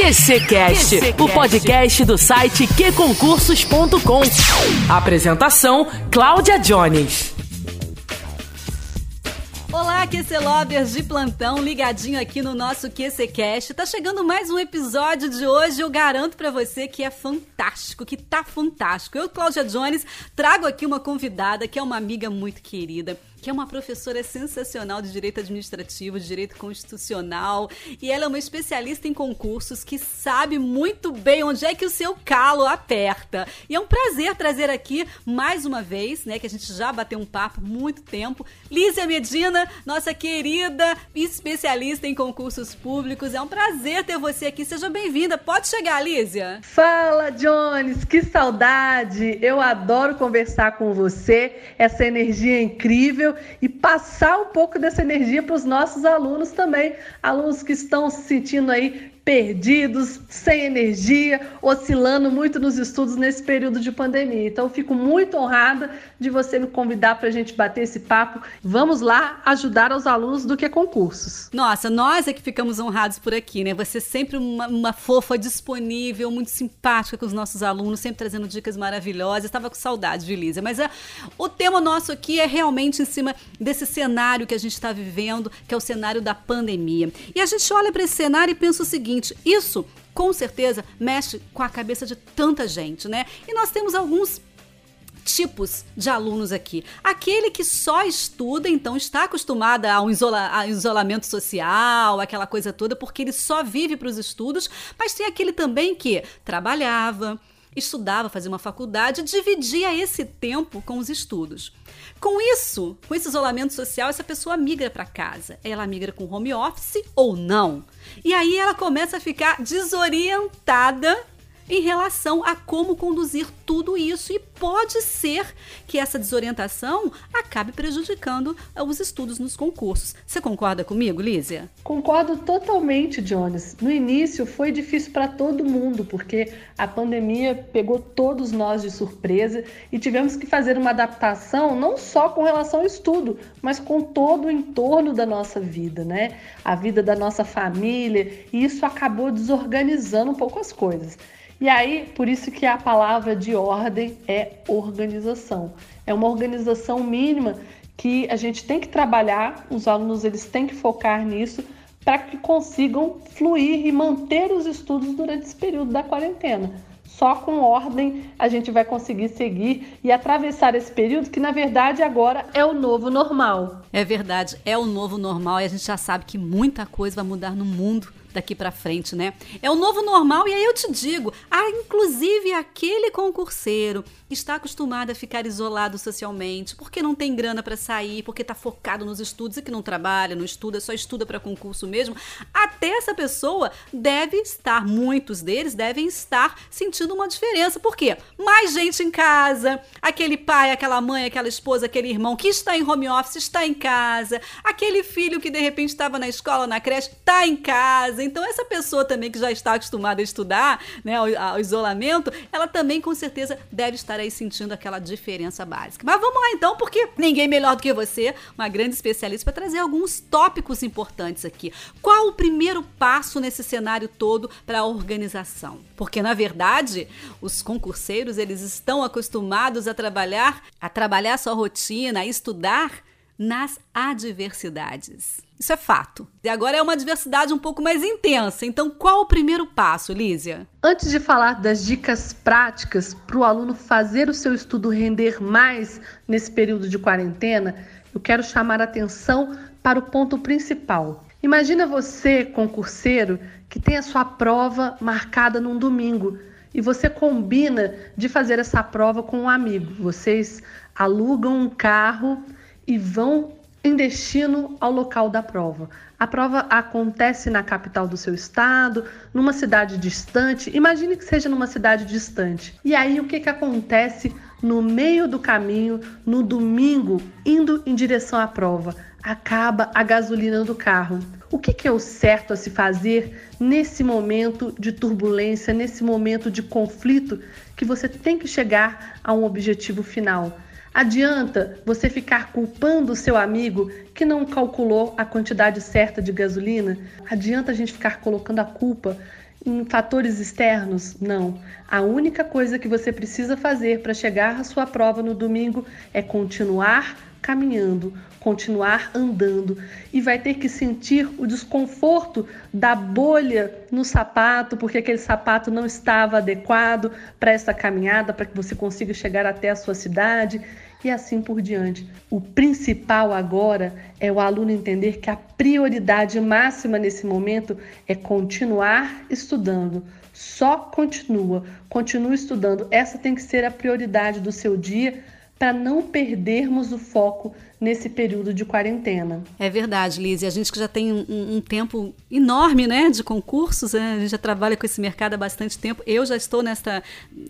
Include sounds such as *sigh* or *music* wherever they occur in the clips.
QCcast, o podcast do site qconcursos.com. Apresentação: Cláudia Jones. Olá, QC Lovers de plantão, ligadinho aqui no nosso QCcast. Tá chegando mais um episódio de hoje. Eu garanto para você que é fantástico, que tá fantástico. Eu, Cláudia Jones, trago aqui uma convidada que é uma amiga muito querida que é uma professora sensacional de direito administrativo, de direito constitucional, e ela é uma especialista em concursos que sabe muito bem onde é que o seu calo aperta. E é um prazer trazer aqui mais uma vez, né, que a gente já bateu um papo muito tempo, Lízia Medina, nossa querida especialista em concursos públicos. É um prazer ter você aqui. Seja bem-vinda. Pode chegar, Lízia. Fala, Jones. Que saudade. Eu adoro conversar com você. Essa energia é incrível e passar um pouco dessa energia para os nossos alunos também, alunos que estão se sentindo aí perdidos, sem energia, oscilando muito nos estudos nesse período de pandemia. Então, fico muito honrada de você me convidar para a gente bater esse papo. Vamos lá ajudar os alunos do que concursos. Nossa, nós é que ficamos honrados por aqui, né? Você sempre uma, uma fofa disponível, muito simpática com os nossos alunos, sempre trazendo dicas maravilhosas. Estava com saudade de Lízia, mas é, o tema nosso aqui é realmente em cima desse cenário que a gente está vivendo, que é o cenário da pandemia. E a gente olha para esse cenário e pensa o seguinte isso com certeza mexe com a cabeça de tanta gente, né? E nós temos alguns tipos de alunos aqui. Aquele que só estuda, então está acostumado a um isola a isolamento social, aquela coisa toda, porque ele só vive para os estudos, mas tem aquele também que trabalhava, estudava, fazia uma faculdade, dividia esse tempo com os estudos. Com isso, com esse isolamento social, essa pessoa migra para casa. Ela migra com home office ou não? E aí ela começa a ficar desorientada em relação a como conduzir tudo isso. E pode ser que essa desorientação acabe prejudicando eh, os estudos nos concursos. Você concorda comigo, Lízia? Concordo totalmente, Jones. No início foi difícil para todo mundo, porque a pandemia pegou todos nós de surpresa e tivemos que fazer uma adaptação não só com relação ao estudo, mas com todo o entorno da nossa vida, né? A vida da nossa família, e isso acabou desorganizando um pouco as coisas. E aí, por isso que a palavra de ordem é organização. É uma organização mínima que a gente tem que trabalhar, os alunos eles têm que focar nisso para que consigam fluir e manter os estudos durante esse período da quarentena. Só com ordem a gente vai conseguir seguir e atravessar esse período que, na verdade, agora é o novo normal. É verdade, é o novo normal e a gente já sabe que muita coisa vai mudar no mundo daqui para frente, né? É o novo normal e aí eu te digo, ah, inclusive aquele concurseiro está acostumado a ficar isolado socialmente, porque não tem grana para sair, porque está focado nos estudos e que não trabalha, não estuda, só estuda para concurso mesmo. Até essa pessoa deve estar, muitos deles devem estar sentindo uma diferença. Por quê? Mais gente em casa, aquele pai, aquela mãe, aquela esposa, aquele irmão que está em home office está em casa, aquele filho que de repente estava na escola, na creche, está em casa. Então essa pessoa também que já está acostumada a estudar, né, ao, ao isolamento, ela também com certeza deve estar aí sentindo aquela diferença básica. Mas vamos lá então, porque ninguém melhor do que você, uma grande especialista, para trazer alguns tópicos importantes aqui. Qual o primeiro passo nesse cenário todo para a organização? Porque na verdade, os concurseiros, eles estão acostumados a trabalhar, a trabalhar sua rotina, a estudar nas adversidades. Isso é fato. E agora é uma diversidade um pouco mais intensa. Então, qual o primeiro passo, Lízia? Antes de falar das dicas práticas para o aluno fazer o seu estudo render mais nesse período de quarentena, eu quero chamar a atenção para o ponto principal. Imagina você, concurseiro, que tem a sua prova marcada num domingo e você combina de fazer essa prova com um amigo. Vocês alugam um carro e vão em destino ao local da prova. A prova acontece na capital do seu estado, numa cidade distante. Imagine que seja numa cidade distante. E aí o que, que acontece no meio do caminho, no domingo, indo em direção à prova? Acaba a gasolina do carro. O que, que é o certo a se fazer nesse momento de turbulência, nesse momento de conflito que você tem que chegar a um objetivo final? Adianta você ficar culpando o seu amigo que não calculou a quantidade certa de gasolina? Adianta a gente ficar colocando a culpa em fatores externos? Não. A única coisa que você precisa fazer para chegar à sua prova no domingo é continuar caminhando, continuar andando e vai ter que sentir o desconforto da bolha no sapato, porque aquele sapato não estava adequado para essa caminhada, para que você consiga chegar até a sua cidade e assim por diante. O principal agora é o aluno entender que a prioridade máxima nesse momento é continuar estudando. Só continua, continua estudando. Essa tem que ser a prioridade do seu dia para não perdermos o foco nesse período de quarentena. É verdade, Liz. E a gente que já tem um, um, tempo enorme né, de concursos, né? a gente já trabalha com esse mercado há bastante tempo. Eu já estou nessa,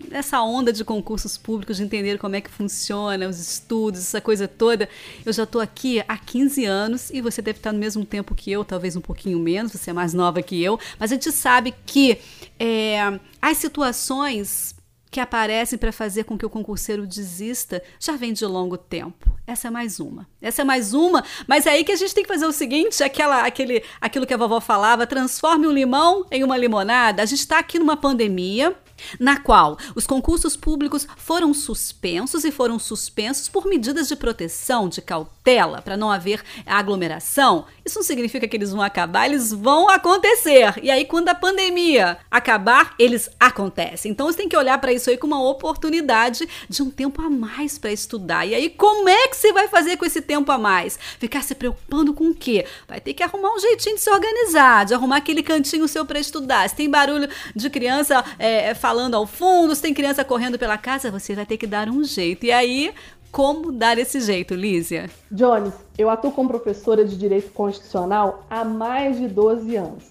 nessa onda de concursos públicos, de entender como é que funciona, os estudos, essa coisa toda. Eu já estou aqui há 15 anos e você deve estar no mesmo tempo que eu, talvez um pouquinho menos, você é mais nova que eu, mas a gente sabe que é, as situações que aparecem para fazer com que o concurseiro desista já vem de longo tempo. Essa é mais uma. Essa é mais uma, mas é aí que a gente tem que fazer o seguinte, aquela, aquele, aquilo que a vovó falava, transforme um limão em uma limonada. A gente está aqui numa pandemia, na qual os concursos públicos foram suspensos e foram suspensos por medidas de proteção, de cautela, para não haver aglomeração. Isso não significa que eles vão acabar, eles vão acontecer. E aí, quando a pandemia acabar, eles acontecem. Então, você tem que olhar para isso aí como uma oportunidade de um tempo a mais para estudar. E aí, como é que você vai fazer com esse tempo a mais? Ficar se preocupando com o quê? Vai ter que arrumar um jeitinho de se organizar, de arrumar aquele cantinho seu para estudar. Se tem barulho de criança é, falando falando ao fundo, se tem criança correndo pela casa, você vai ter que dar um jeito. E aí, como dar esse jeito, Lísia? Jones, eu atuo como professora de Direito Constitucional há mais de 12 anos.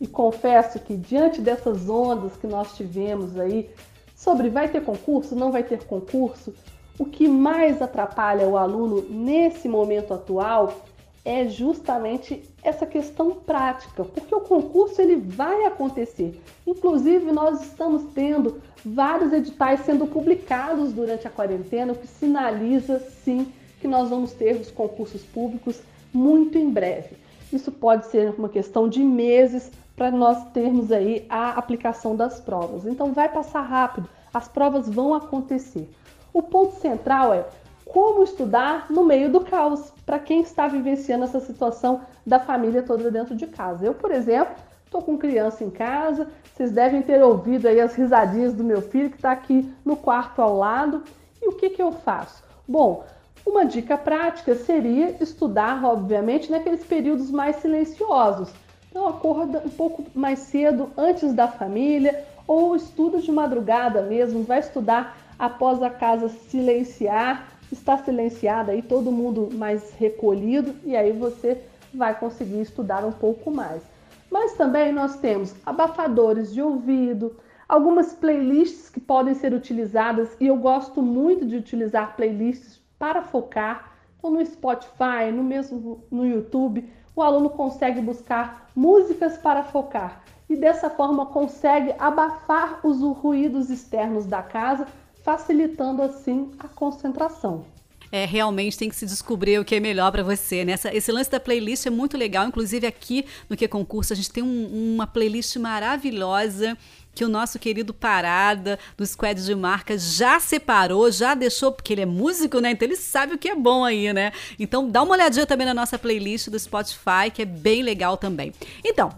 E confesso que, diante dessas ondas que nós tivemos aí, sobre vai ter concurso, não vai ter concurso, o que mais atrapalha o aluno nesse momento atual é justamente essa questão prática, porque o concurso ele vai acontecer. Inclusive, nós estamos tendo vários editais sendo publicados durante a quarentena, o que sinaliza sim que nós vamos ter os concursos públicos muito em breve. Isso pode ser uma questão de meses para nós termos aí a aplicação das provas. Então vai passar rápido, as provas vão acontecer. O ponto central é como estudar no meio do caos para quem está vivenciando essa situação da família toda dentro de casa. Eu, por exemplo, estou com criança em casa, vocês devem ter ouvido aí as risadinhas do meu filho que está aqui no quarto ao lado. E o que, que eu faço? Bom, uma dica prática seria estudar, obviamente, naqueles períodos mais silenciosos. Então, acorda um pouco mais cedo, antes da família, ou estuda de madrugada mesmo, vai estudar após a casa silenciar, está silenciada aí, todo mundo mais recolhido, e aí você vai conseguir estudar um pouco mais. Mas também nós temos abafadores de ouvido, algumas playlists que podem ser utilizadas, e eu gosto muito de utilizar playlists para focar. Então, no Spotify, no mesmo no YouTube, o aluno consegue buscar músicas para focar e dessa forma consegue abafar os ruídos externos da casa facilitando assim a concentração. É, realmente tem que se descobrir o que é melhor para você. Né? esse lance da playlist é muito legal. Inclusive, aqui no Que Concurso, a gente tem um, uma playlist maravilhosa que o nosso querido Parada, do Squad de Marca, já separou, já deixou, porque ele é músico, né? Então ele sabe o que é bom aí, né? Então dá uma olhadinha também na nossa playlist do Spotify, que é bem legal também. Então,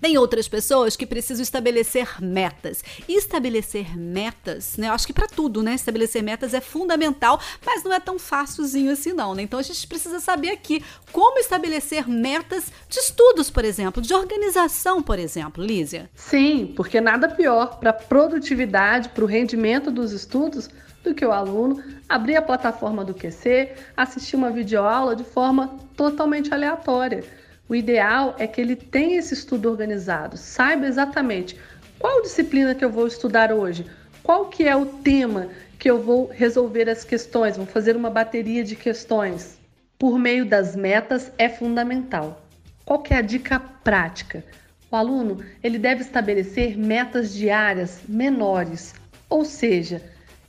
tem outras pessoas que precisam estabelecer metas. E estabelecer metas, né? Eu acho que para tudo, né? Estabelecer metas é fundamental, mas não é tão fácilzinho assim não, né? Então a gente precisa saber aqui como estabelecer metas de estudos, por exemplo, de organização, por exemplo, Lízia. Sim, porque nada pior para a produtividade, para o rendimento dos estudos do que o aluno abrir a plataforma do QC, assistir uma videoaula de forma totalmente aleatória. O ideal é que ele tenha esse estudo organizado, saiba exatamente qual disciplina que eu vou estudar hoje, qual que é o tema que eu vou resolver as questões, vou fazer uma bateria de questões. Por meio das metas é fundamental. Qual que é a dica prática? O aluno ele deve estabelecer metas diárias menores, ou seja,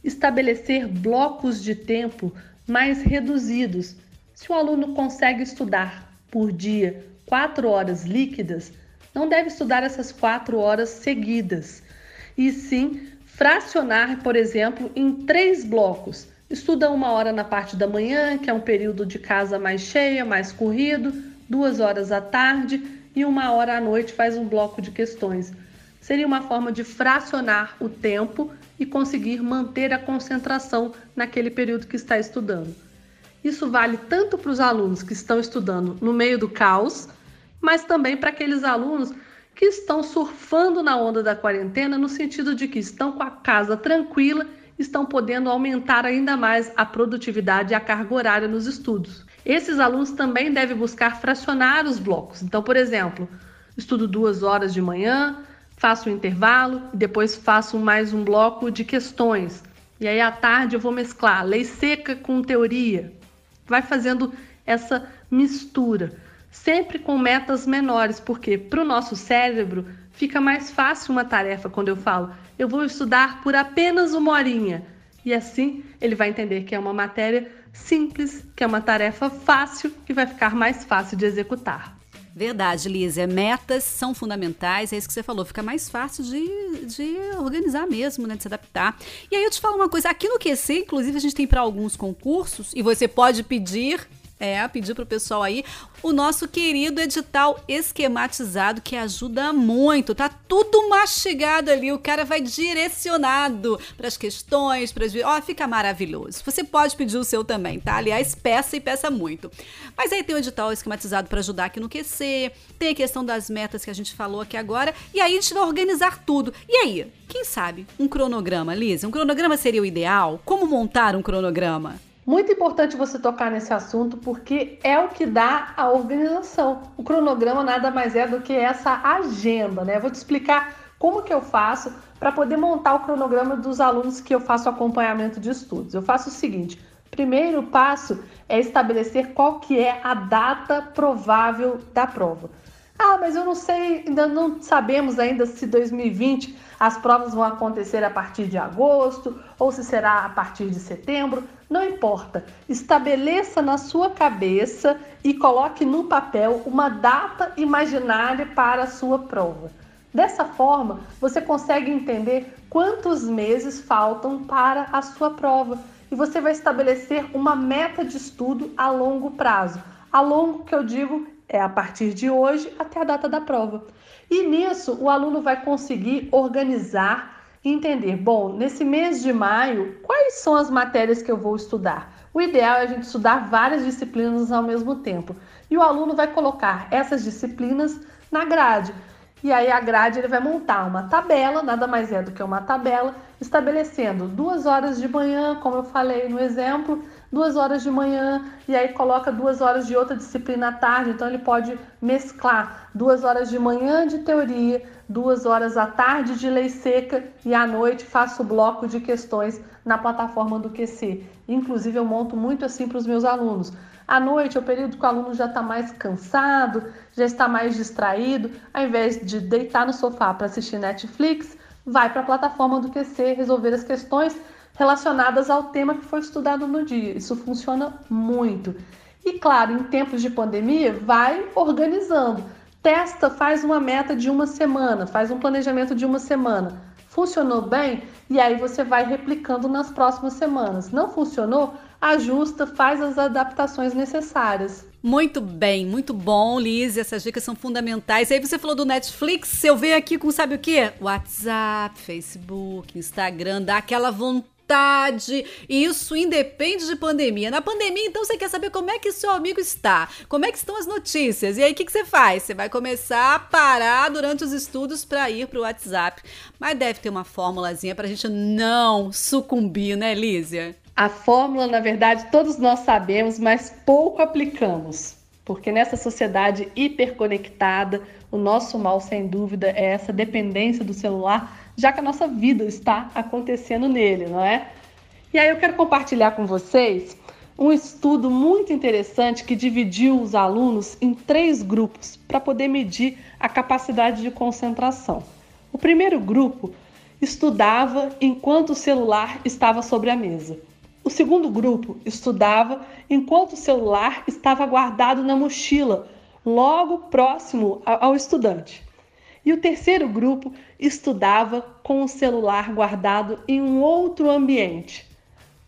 estabelecer blocos de tempo mais reduzidos. Se o aluno consegue estudar por dia quatro horas líquidas, Não deve estudar essas quatro horas seguidas, e sim fracionar, por exemplo, em três blocos. Estuda uma hora na parte da manhã, que é um período de casa mais cheia, mais corrido, duas horas à tarde e uma hora à noite faz um bloco de questões. Seria uma forma de fracionar o tempo e conseguir manter a concentração naquele período que está estudando. Isso vale tanto para os alunos que estão estudando no meio do caos, mas também para aqueles alunos que estão surfando na onda da quarentena, no sentido de que estão com a casa tranquila, estão podendo aumentar ainda mais a produtividade e a carga horária nos estudos. Esses alunos também devem buscar fracionar os blocos. Então, por exemplo, estudo duas horas de manhã, faço um intervalo e depois faço mais um bloco de questões. E aí à tarde eu vou mesclar lei seca com teoria. Vai fazendo essa mistura, sempre com metas menores, porque para o nosso cérebro fica mais fácil uma tarefa quando eu falo, eu vou estudar por apenas uma horinha. E assim ele vai entender que é uma matéria simples, que é uma tarefa fácil e vai ficar mais fácil de executar. Verdade, Lízia. Metas são fundamentais, é isso que você falou. Fica mais fácil de, de organizar mesmo, né? De se adaptar. E aí eu te falo uma coisa: aqui no QC, inclusive, a gente tem para alguns concursos, e você pode pedir é, pedir pro pessoal aí o nosso querido edital esquematizado que ajuda muito. Tá tudo mastigado ali, o cara vai direcionado para as questões, para as, ó, fica maravilhoso. Você pode pedir o seu também, tá? Aliás, peça e peça muito. Mas aí tem o edital esquematizado para ajudar aqui no QC, tem a questão das metas que a gente falou aqui agora, e aí a gente vai organizar tudo. E aí, quem sabe um cronograma, Liz? Um cronograma seria o ideal? Como montar um cronograma? Muito importante você tocar nesse assunto porque é o que dá a organização. O cronograma nada mais é do que essa agenda, né? vou te explicar como que eu faço para poder montar o cronograma dos alunos que eu faço acompanhamento de estudos. Eu faço o seguinte: primeiro passo é estabelecer qual que é a data provável da prova. Ah, mas eu não sei, ainda não sabemos ainda se 2020 as provas vão acontecer a partir de agosto ou se será a partir de setembro. Não importa. Estabeleça na sua cabeça e coloque no papel uma data imaginária para a sua prova. Dessa forma, você consegue entender quantos meses faltam para a sua prova e você vai estabelecer uma meta de estudo a longo prazo. A longo que eu digo é a partir de hoje até a data da prova. E nisso o aluno vai conseguir organizar e entender, bom, nesse mês de maio, quais são as matérias que eu vou estudar? O ideal é a gente estudar várias disciplinas ao mesmo tempo. E o aluno vai colocar essas disciplinas na grade. E aí a grade ele vai montar uma tabela, nada mais é do que uma tabela, estabelecendo duas horas de manhã, como eu falei no exemplo, duas horas de manhã e aí coloca duas horas de outra disciplina à tarde. Então ele pode mesclar duas horas de manhã de teoria, duas horas à tarde de lei seca e à noite faço bloco de questões na plataforma do QC. Inclusive eu monto muito assim para os meus alunos. À noite é o período que o aluno já está mais cansado, já está mais distraído. Ao invés de deitar no sofá para assistir Netflix, vai para a plataforma do QC resolver as questões relacionadas ao tema que foi estudado no dia. Isso funciona muito. E claro, em tempos de pandemia, vai organizando. Testa, faz uma meta de uma semana, faz um planejamento de uma semana. Funcionou bem? E aí você vai replicando nas próximas semanas. Não funcionou? Ajusta, faz as adaptações necessárias. Muito bem, muito bom, Liz. Essas dicas são fundamentais. Aí você falou do Netflix, eu venho aqui com sabe o quê? WhatsApp, Facebook, Instagram, dá aquela vontade vontade. Isso independe de pandemia. Na pandemia, então, você quer saber como é que seu amigo está, como é que estão as notícias. E aí, o que, que você faz? Você vai começar a parar durante os estudos para ir para o WhatsApp. Mas deve ter uma fórmulazinha para a gente não sucumbir, né, Lízia? A fórmula, na verdade, todos nós sabemos, mas pouco aplicamos. Porque nessa sociedade hiperconectada, o nosso mal, sem dúvida, é essa dependência do celular já que a nossa vida está acontecendo nele, não é? E aí eu quero compartilhar com vocês um estudo muito interessante que dividiu os alunos em três grupos para poder medir a capacidade de concentração. O primeiro grupo estudava enquanto o celular estava sobre a mesa. O segundo grupo estudava enquanto o celular estava guardado na mochila, logo próximo ao estudante. E o terceiro grupo estudava com o celular guardado em um outro ambiente.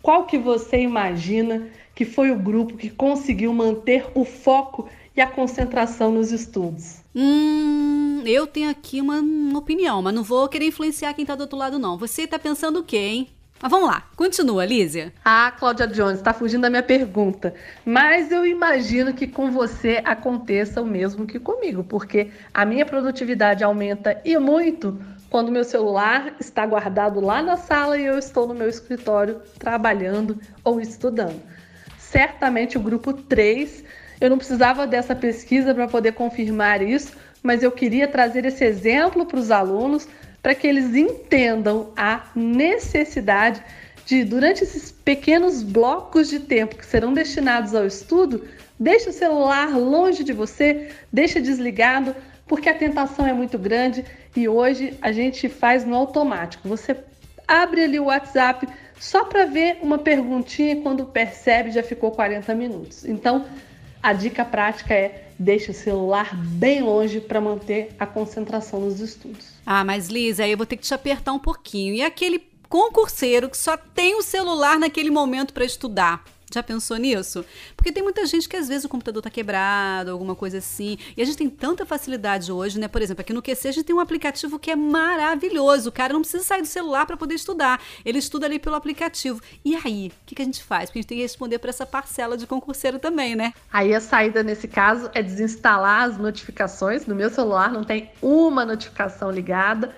Qual que você imagina que foi o grupo que conseguiu manter o foco e a concentração nos estudos? Hum, eu tenho aqui uma, uma opinião, mas não vou querer influenciar quem está do outro lado, não. Você está pensando o quê, hein? Mas vamos lá, continua, Lízia. Ah, Cláudia Jones, está fugindo da minha pergunta. Mas eu imagino que com você aconteça o mesmo que comigo, porque a minha produtividade aumenta e muito quando meu celular está guardado lá na sala e eu estou no meu escritório trabalhando ou estudando. Certamente o grupo 3, eu não precisava dessa pesquisa para poder confirmar isso, mas eu queria trazer esse exemplo para os alunos para que eles entendam a necessidade de, durante esses pequenos blocos de tempo que serão destinados ao estudo, deixe o celular longe de você, deixe desligado, porque a tentação é muito grande e hoje a gente faz no automático. Você abre ali o WhatsApp só para ver uma perguntinha e quando percebe já ficou 40 minutos. Então, a dica prática é deixe o celular bem longe para manter a concentração nos estudos. Ah, mas Lisa, aí eu vou ter que te apertar um pouquinho. E aquele concurseiro que só tem o celular naquele momento para estudar? Já pensou nisso? Porque tem muita gente que às vezes o computador tá quebrado, alguma coisa assim. E a gente tem tanta facilidade hoje, né? Por exemplo, aqui no QC a gente tem um aplicativo que é maravilhoso. O cara não precisa sair do celular para poder estudar. Ele estuda ali pelo aplicativo. E aí, o que, que a gente faz? Porque a gente tem que responder para essa parcela de concurseiro também, né? Aí a saída nesse caso é desinstalar as notificações. No meu celular não tem uma notificação ligada.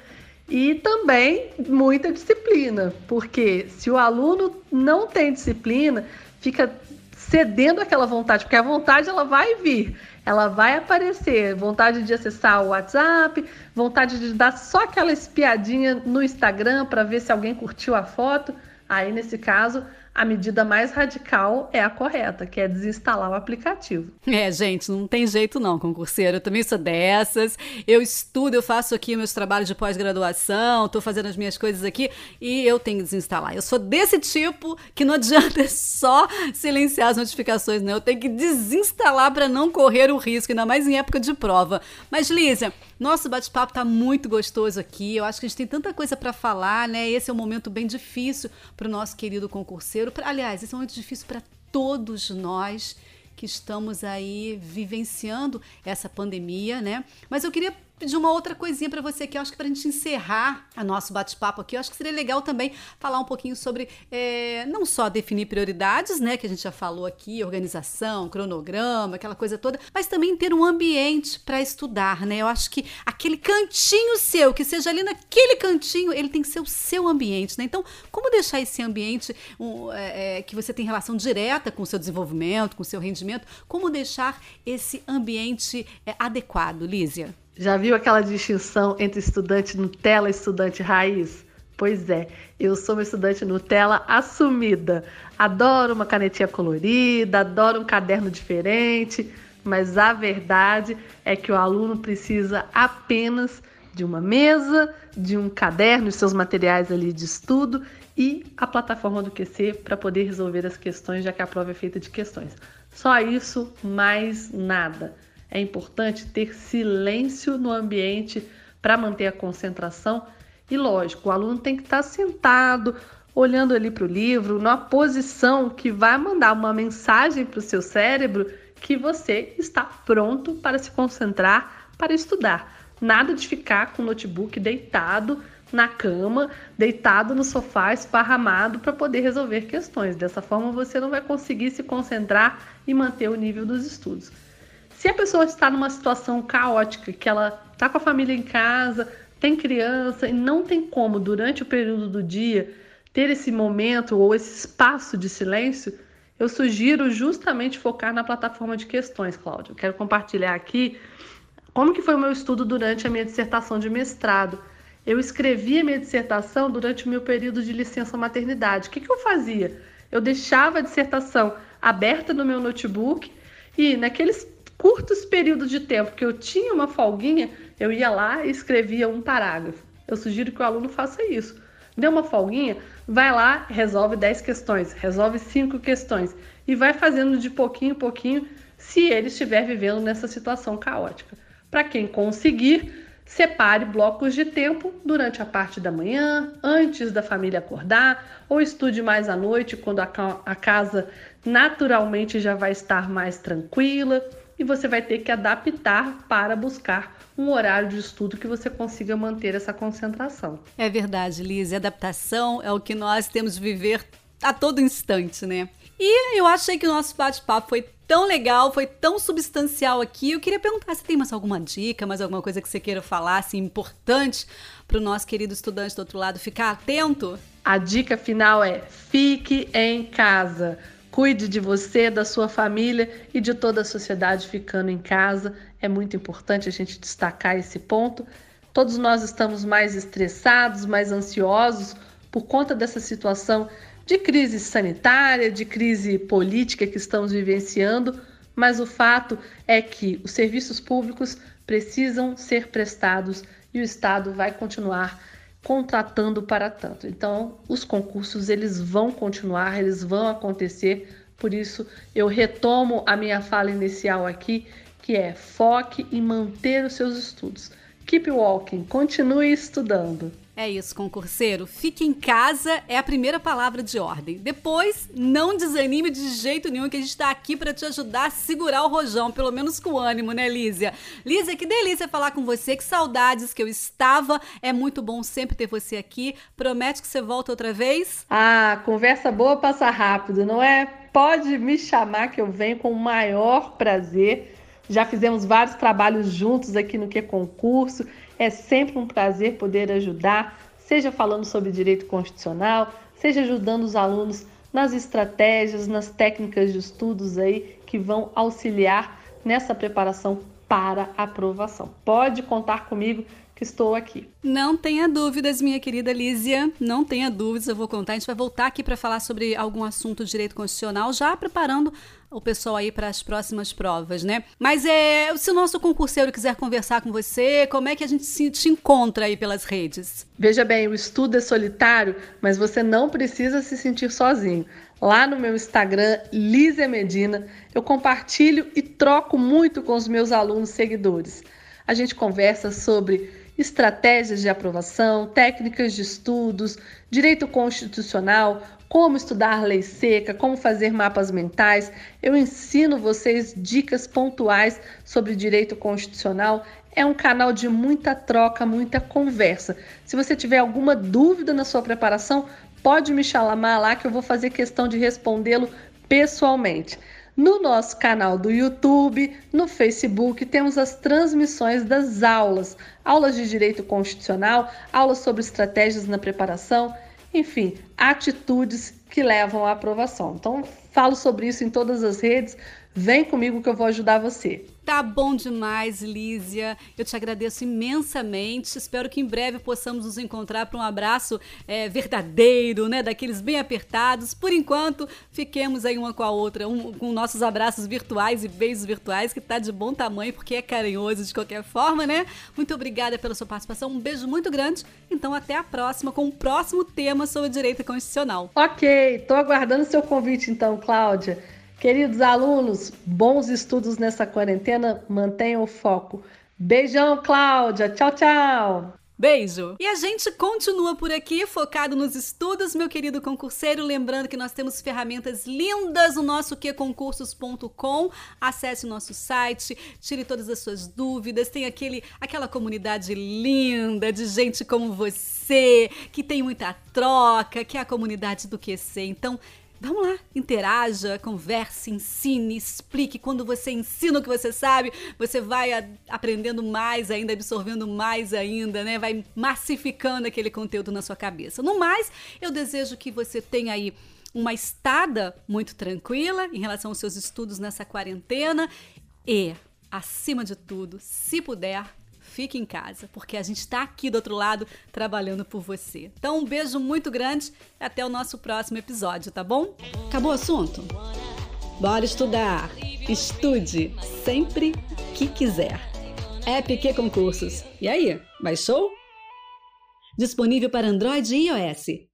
E também muita disciplina, porque se o aluno não tem disciplina, fica cedendo aquela vontade, porque a vontade ela vai vir, ela vai aparecer, vontade de acessar o WhatsApp, vontade de dar só aquela espiadinha no Instagram para ver se alguém curtiu a foto. Aí nesse caso, a medida mais radical é a correta, que é desinstalar o aplicativo. É, gente, não tem jeito não, concurseiro. Eu também sou dessas. Eu estudo, eu faço aqui meus trabalhos de pós-graduação, estou fazendo as minhas coisas aqui e eu tenho que desinstalar. Eu sou desse tipo que não adianta *laughs* só silenciar as notificações, não. Eu tenho que desinstalar para não correr o risco, ainda mais em época de prova. Mas, Lízia, nosso bate-papo tá muito gostoso aqui. Eu acho que a gente tem tanta coisa para falar, né? Esse é um momento bem difícil para o nosso querido concurseiro. Aliás, esse é momento difícil para todos nós que estamos aí vivenciando essa pandemia, né? Mas eu queria pedir uma outra coisinha para você aqui, eu acho que para a gente encerrar o nosso bate-papo aqui, eu acho que seria legal também falar um pouquinho sobre é, não só definir prioridades, né, que a gente já falou aqui, organização, cronograma, aquela coisa toda, mas também ter um ambiente para estudar, né? Eu acho que aquele cantinho seu, que seja ali naquele cantinho, ele tem que ser o seu ambiente, né? Então, como deixar esse ambiente um, é, que você tem relação direta com o seu desenvolvimento, com o seu rendimento, como deixar esse ambiente é, adequado, Lízia? Já viu aquela distinção entre estudante Nutella e estudante raiz? Pois é, eu sou uma estudante Nutella assumida. Adoro uma canetinha colorida, adoro um caderno diferente, mas a verdade é que o aluno precisa apenas de uma mesa, de um caderno seus materiais ali de estudo e a plataforma do QC para poder resolver as questões, já que a prova é feita de questões. Só isso, mais nada. É importante ter silêncio no ambiente para manter a concentração. E lógico, o aluno tem que estar sentado, olhando ali para o livro, numa posição que vai mandar uma mensagem para o seu cérebro que você está pronto para se concentrar, para estudar. Nada de ficar com o notebook deitado na cama, deitado no sofá, esparramado para poder resolver questões. Dessa forma, você não vai conseguir se concentrar e manter o nível dos estudos. Se a pessoa está numa situação caótica, que ela está com a família em casa, tem criança e não tem como, durante o período do dia, ter esse momento ou esse espaço de silêncio, eu sugiro justamente focar na plataforma de questões, Cláudio. Eu quero compartilhar aqui como que foi o meu estudo durante a minha dissertação de mestrado. Eu escrevi a minha dissertação durante o meu período de licença maternidade. O que, que eu fazia? Eu deixava a dissertação aberta no meu notebook e naqueles curtos períodos de tempo que eu tinha uma folguinha, eu ia lá e escrevia um parágrafo. Eu sugiro que o aluno faça isso. Deu uma folguinha, vai lá, resolve 10 questões, resolve 5 questões e vai fazendo de pouquinho em pouquinho se ele estiver vivendo nessa situação caótica. Para quem conseguir, Separe blocos de tempo durante a parte da manhã, antes da família acordar, ou estude mais à noite, quando a, a casa naturalmente já vai estar mais tranquila e você vai ter que adaptar para buscar um horário de estudo que você consiga manter essa concentração. É verdade, Liz. Adaptação é o que nós temos de viver a todo instante, né? E eu achei que o nosso bate-papo foi tão legal, foi tão substancial aqui. Eu queria perguntar se tem mais alguma dica, mais alguma coisa que você queira falar, assim, importante para o nosso querido estudante do outro lado ficar atento? A dica final é: fique em casa. Cuide de você, da sua família e de toda a sociedade ficando em casa. É muito importante a gente destacar esse ponto. Todos nós estamos mais estressados, mais ansiosos por conta dessa situação de crise sanitária, de crise política que estamos vivenciando, mas o fato é que os serviços públicos precisam ser prestados e o Estado vai continuar contratando para tanto. Então, os concursos eles vão continuar, eles vão acontecer. Por isso, eu retomo a minha fala inicial aqui, que é foque em manter os seus estudos. Keep walking, continue estudando. É isso, concurseiro. Fique em casa é a primeira palavra de ordem. Depois, não desanime de jeito nenhum, que a gente está aqui para te ajudar a segurar o rojão, pelo menos com ânimo, né, Lísia? Lísia, que delícia falar com você, que saudades que eu estava. É muito bom sempre ter você aqui. Promete que você volta outra vez? Ah, conversa boa passa rápido, não é? Pode me chamar que eu venho com o maior prazer. Já fizemos vários trabalhos juntos aqui no Que Concurso é sempre um prazer poder ajudar, seja falando sobre direito constitucional, seja ajudando os alunos nas estratégias, nas técnicas de estudos aí que vão auxiliar nessa preparação para aprovação. Pode contar comigo que estou aqui. Não tenha dúvidas, minha querida Lísia, não tenha dúvidas, eu vou contar. A gente vai voltar aqui para falar sobre algum assunto de direito constitucional, já preparando o pessoal aí para as próximas provas, né? Mas é, se o nosso concurseiro quiser conversar com você, como é que a gente se, te encontra aí pelas redes? Veja bem, o estudo é solitário, mas você não precisa se sentir sozinho. Lá no meu Instagram, Lísia Medina, eu compartilho e troco muito com os meus alunos seguidores. A gente conversa sobre estratégias de aprovação, técnicas de estudos, direito constitucional, como estudar lei seca, como fazer mapas mentais. Eu ensino vocês dicas pontuais sobre direito constitucional. É um canal de muita troca, muita conversa. Se você tiver alguma dúvida na sua preparação, pode me chamar lá que eu vou fazer questão de respondê-lo pessoalmente. No nosso canal do YouTube, no Facebook, temos as transmissões das aulas, aulas de direito constitucional, aulas sobre estratégias na preparação, enfim, atitudes que levam à aprovação. Então, falo sobre isso em todas as redes. Vem comigo que eu vou ajudar você. Tá bom demais, Lísia. Eu te agradeço imensamente. Espero que em breve possamos nos encontrar para um abraço é, verdadeiro, né? Daqueles bem apertados. Por enquanto, fiquemos aí uma com a outra, um, com nossos abraços virtuais e beijos virtuais, que tá de bom tamanho, porque é carinhoso de qualquer forma, né? Muito obrigada pela sua participação. Um beijo muito grande. Então, até a próxima com o próximo tema sobre direito constitucional. Ok, tô aguardando seu convite então, Cláudia. Queridos alunos, bons estudos nessa quarentena, mantenham o foco. Beijão, Cláudia. Tchau, tchau. Beijo! E a gente continua por aqui, focado nos estudos, meu querido concurseiro. Lembrando que nós temos ferramentas lindas no nosso queconcursos.com. Acesse o nosso site, tire todas as suas dúvidas. Tem aquele, aquela comunidade linda de gente como você, que tem muita troca, que é a comunidade do QC. Então, Vamos lá, interaja, converse, ensine, explique. Quando você ensina o que você sabe, você vai aprendendo mais ainda, absorvendo mais ainda, né? Vai massificando aquele conteúdo na sua cabeça. No mais, eu desejo que você tenha aí uma estada muito tranquila em relação aos seus estudos nessa quarentena e, acima de tudo, se puder, fique em casa, porque a gente está aqui do outro lado trabalhando por você. Então, um beijo muito grande e até o nosso próximo episódio, tá bom? Acabou o assunto? Bora estudar! Estude sempre que quiser. EPQ Concursos. E aí, baixou? Disponível para Android e iOS.